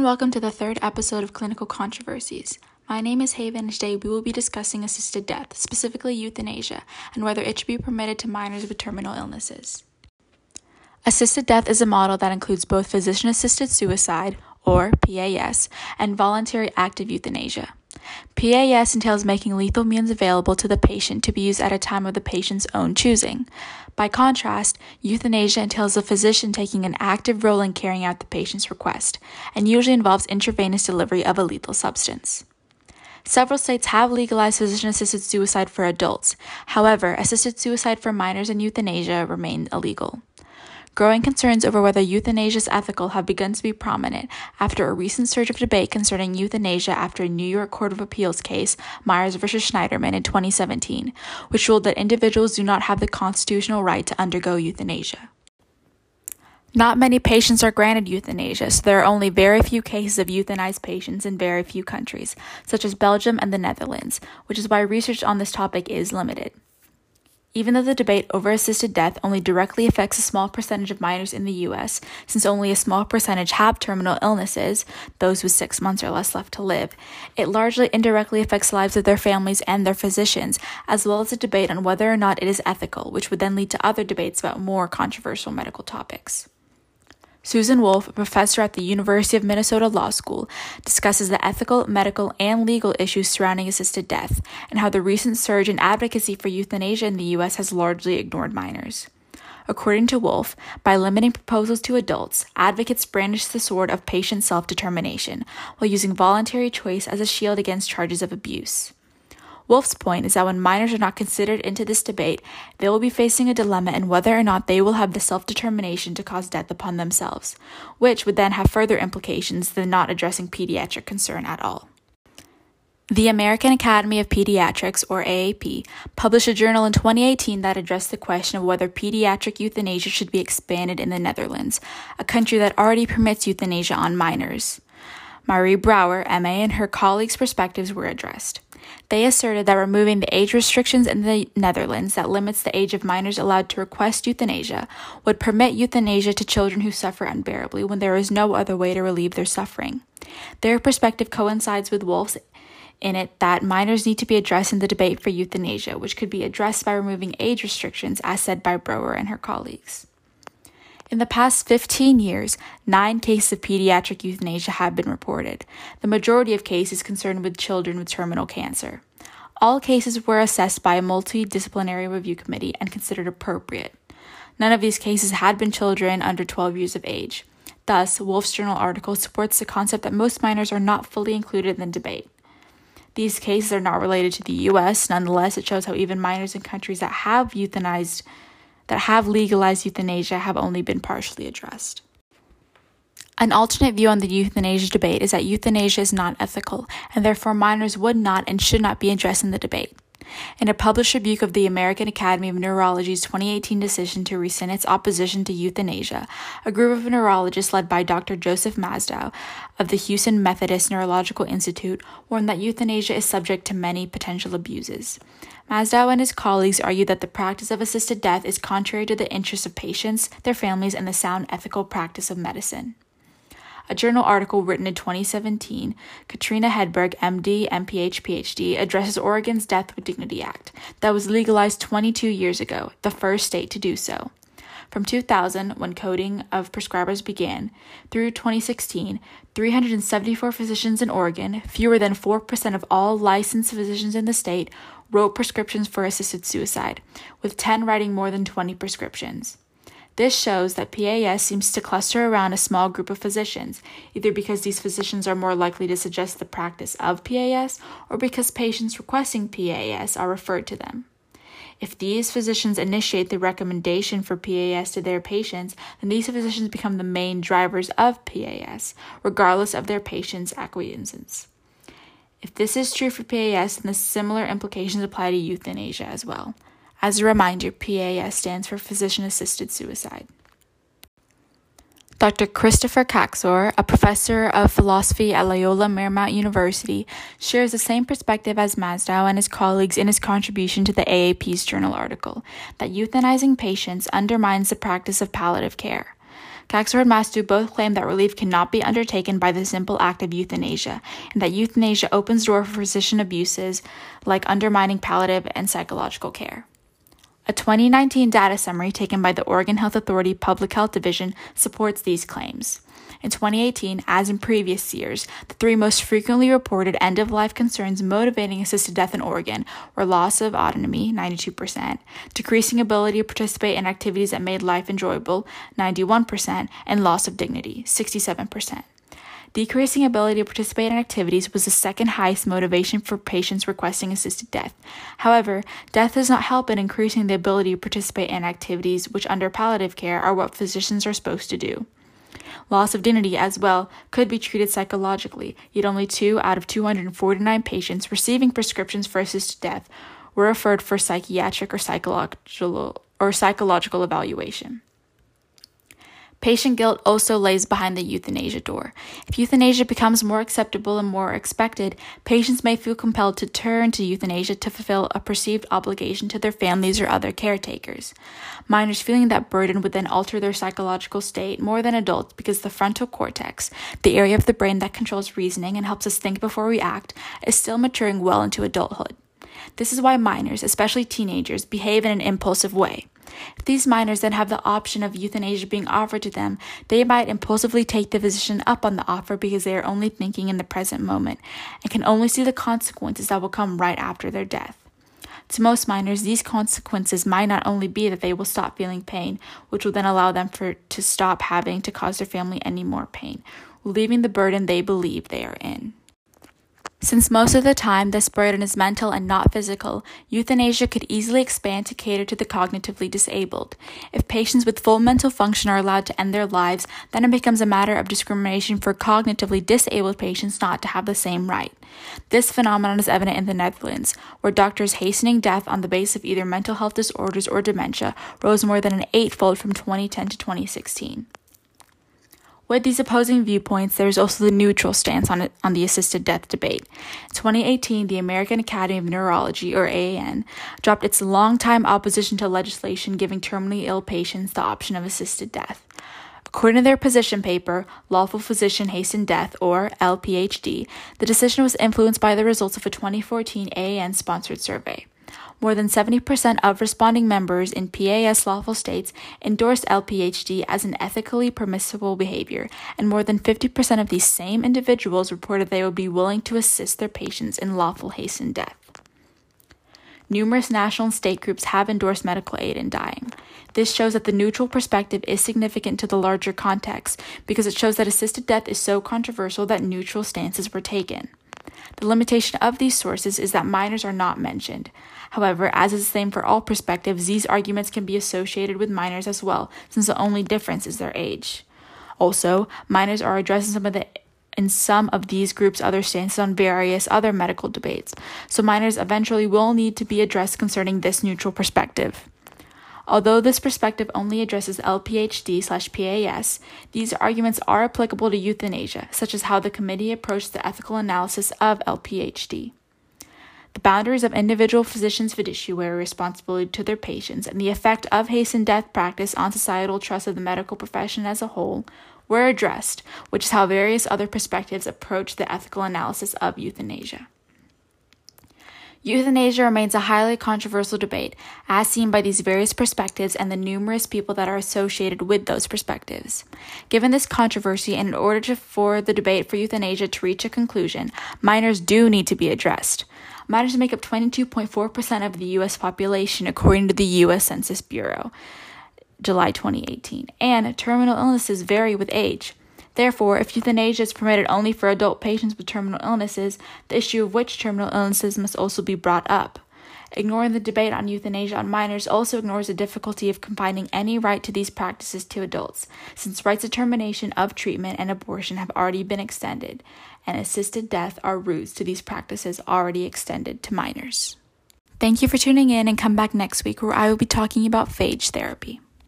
and welcome to the third episode of Clinical Controversies. My name is Haven, and today we will be discussing assisted death, specifically euthanasia, and whether it should be permitted to minors with terminal illnesses. Assisted death is a model that includes both physician assisted suicide, or PAS, and voluntary active euthanasia. PAS entails making lethal means available to the patient to be used at a time of the patient's own choosing. By contrast, euthanasia entails the physician taking an active role in carrying out the patient's request, and usually involves intravenous delivery of a lethal substance. Several states have legalized physician assisted suicide for adults. However, assisted suicide for minors and euthanasia remain illegal. Growing concerns over whether euthanasia is ethical have begun to be prominent after a recent surge of debate concerning euthanasia after a New York Court of Appeals case, Myers v. Schneiderman, in 2017, which ruled that individuals do not have the constitutional right to undergo euthanasia. Not many patients are granted euthanasia, so there are only very few cases of euthanized patients in very few countries, such as Belgium and the Netherlands, which is why research on this topic is limited. Even though the debate over assisted death only directly affects a small percentage of minors in the US, since only a small percentage have terminal illnesses, those with six months or less left to live, it largely indirectly affects the lives of their families and their physicians, as well as a debate on whether or not it is ethical, which would then lead to other debates about more controversial medical topics. Susan Wolf, a professor at the University of Minnesota Law School, discusses the ethical, medical, and legal issues surrounding assisted death and how the recent surge in advocacy for euthanasia in the U.S. has largely ignored minors. According to Wolf, by limiting proposals to adults, advocates brandish the sword of patient self determination while using voluntary choice as a shield against charges of abuse. Wolf's point is that when minors are not considered into this debate, they will be facing a dilemma in whether or not they will have the self determination to cause death upon themselves, which would then have further implications than not addressing pediatric concern at all. The American Academy of Pediatrics, or AAP, published a journal in 2018 that addressed the question of whether pediatric euthanasia should be expanded in the Netherlands, a country that already permits euthanasia on minors. Marie Brouwer, MA, and her colleagues' perspectives were addressed. They asserted that removing the age restrictions in the Netherlands that limits the age of minors allowed to request euthanasia would permit euthanasia to children who suffer unbearably when there is no other way to relieve their suffering. Their perspective coincides with Wolf's in it that minors need to be addressed in the debate for euthanasia, which could be addressed by removing age restrictions, as said by Brouwer and her colleagues. In the past 15 years, nine cases of pediatric euthanasia have been reported, the majority of cases concerned with children with terminal cancer. All cases were assessed by a multidisciplinary review committee and considered appropriate. None of these cases had been children under 12 years of age. Thus, Wolf's Journal article supports the concept that most minors are not fully included in the debate. These cases are not related to the US, nonetheless, it shows how even minors in countries that have euthanized that have legalized euthanasia have only been partially addressed. An alternate view on the euthanasia debate is that euthanasia is not ethical, and therefore minors would not and should not be addressed in the debate. In a published rebuke of the American Academy of Neurology's 2018 decision to rescind its opposition to euthanasia, a group of neurologists led by Dr. Joseph Masdeu of the Houston Methodist Neurological Institute warned that euthanasia is subject to many potential abuses. Masdeu and his colleagues argue that the practice of assisted death is contrary to the interests of patients, their families, and the sound ethical practice of medicine. A journal article written in 2017, Katrina Hedberg, MD, MPH, PhD, addresses Oregon's Death with Dignity Act that was legalized 22 years ago, the first state to do so. From 2000, when coding of prescribers began, through 2016, 374 physicians in Oregon, fewer than 4% of all licensed physicians in the state, wrote prescriptions for assisted suicide, with 10 writing more than 20 prescriptions. This shows that PAS seems to cluster around a small group of physicians, either because these physicians are more likely to suggest the practice of PAS or because patients requesting PAS are referred to them. If these physicians initiate the recommendation for PAS to their patients, then these physicians become the main drivers of PAS, regardless of their patients' acquiescence. If this is true for PAS, then the similar implications apply to euthanasia as well. As a reminder, PAS stands for Physician Assisted Suicide. Dr. Christopher Kaczor, a professor of philosophy at Loyola Marymount University, shares the same perspective as Masdeu and his colleagues in his contribution to the AAP's journal article that euthanizing patients undermines the practice of palliative care. Gaxford and Masdeu both claim that relief cannot be undertaken by the simple act of euthanasia, and that euthanasia opens door for physician abuses like undermining palliative and psychological care. A 2019 data summary taken by the Oregon Health Authority Public Health Division supports these claims. In 2018, as in previous years, the three most frequently reported end of life concerns motivating assisted death in Oregon were loss of autonomy, 92%, decreasing ability to participate in activities that made life enjoyable, 91%, and loss of dignity, 67%. Decreasing ability to participate in activities was the second highest motivation for patients requesting assisted death. However, death does not help in increasing the ability to participate in activities which, under palliative care, are what physicians are supposed to do. Loss of dignity as well could be treated psychologically, yet only 2 out of 249 patients receiving prescriptions for assisted death were referred for psychiatric or psychological or psychological evaluation. Patient guilt also lays behind the euthanasia door. If euthanasia becomes more acceptable and more expected, patients may feel compelled to turn to euthanasia to fulfill a perceived obligation to their families or other caretakers. Minors feeling that burden would then alter their psychological state more than adults because the frontal cortex, the area of the brain that controls reasoning and helps us think before we act, is still maturing well into adulthood. This is why minors, especially teenagers, behave in an impulsive way. If these minors then have the option of euthanasia being offered to them, they might impulsively take the physician up on the offer because they are only thinking in the present moment and can only see the consequences that will come right after their death. To most minors, these consequences might not only be that they will stop feeling pain, which will then allow them for, to stop having to cause their family any more pain, relieving the burden they believe they are in. Since most of the time this burden is mental and not physical, euthanasia could easily expand to cater to the cognitively disabled. If patients with full mental function are allowed to end their lives, then it becomes a matter of discrimination for cognitively disabled patients not to have the same right. This phenomenon is evident in the Netherlands, where doctors hastening death on the basis of either mental health disorders or dementia rose more than an eightfold from 2010 to 2016. With these opposing viewpoints, there is also the neutral stance on, it, on the assisted death debate. In 2018, the American Academy of Neurology, or AAN, dropped its long-time opposition to legislation giving terminally ill patients the option of assisted death. According to their position paper, Lawful Physician Hastened Death, or LPHD, the decision was influenced by the results of a 2014 AAN sponsored survey. More than 70% of responding members in PAS lawful states endorsed LPHD as an ethically permissible behavior, and more than 50% of these same individuals reported they would be willing to assist their patients in lawful hastened death. Numerous national and state groups have endorsed medical aid in dying. This shows that the neutral perspective is significant to the larger context because it shows that assisted death is so controversial that neutral stances were taken. The limitation of these sources is that minors are not mentioned. However, as is the same for all perspectives, these arguments can be associated with minors as well, since the only difference is their age. Also, minors are addressing some of the in some of these groups other stances on various other medical debates, so minors eventually will need to be addressed concerning this neutral perspective. Although this perspective only addresses LPHD slash PAS, these arguments are applicable to euthanasia, such as how the committee approached the ethical analysis of LPHD the boundaries of individual physicians' fiduciary responsibility to their patients, and the effect of hastened death practice on societal trust of the medical profession as a whole were addressed, which is how various other perspectives approach the ethical analysis of euthanasia. Euthanasia remains a highly controversial debate, as seen by these various perspectives and the numerous people that are associated with those perspectives. Given this controversy, and in order to, for the debate for euthanasia to reach a conclusion, minors do need to be addressed. Minors make up 22.4% of the U.S. population, according to the U.S. Census Bureau, July 2018, and terminal illnesses vary with age. Therefore, if euthanasia is permitted only for adult patients with terminal illnesses, the issue of which terminal illnesses must also be brought up. Ignoring the debate on euthanasia on minors also ignores the difficulty of confining any right to these practices to adults, since rights of termination of treatment and abortion have already been extended, and assisted death are routes to these practices already extended to minors. Thank you for tuning in and come back next week where I will be talking about phage therapy.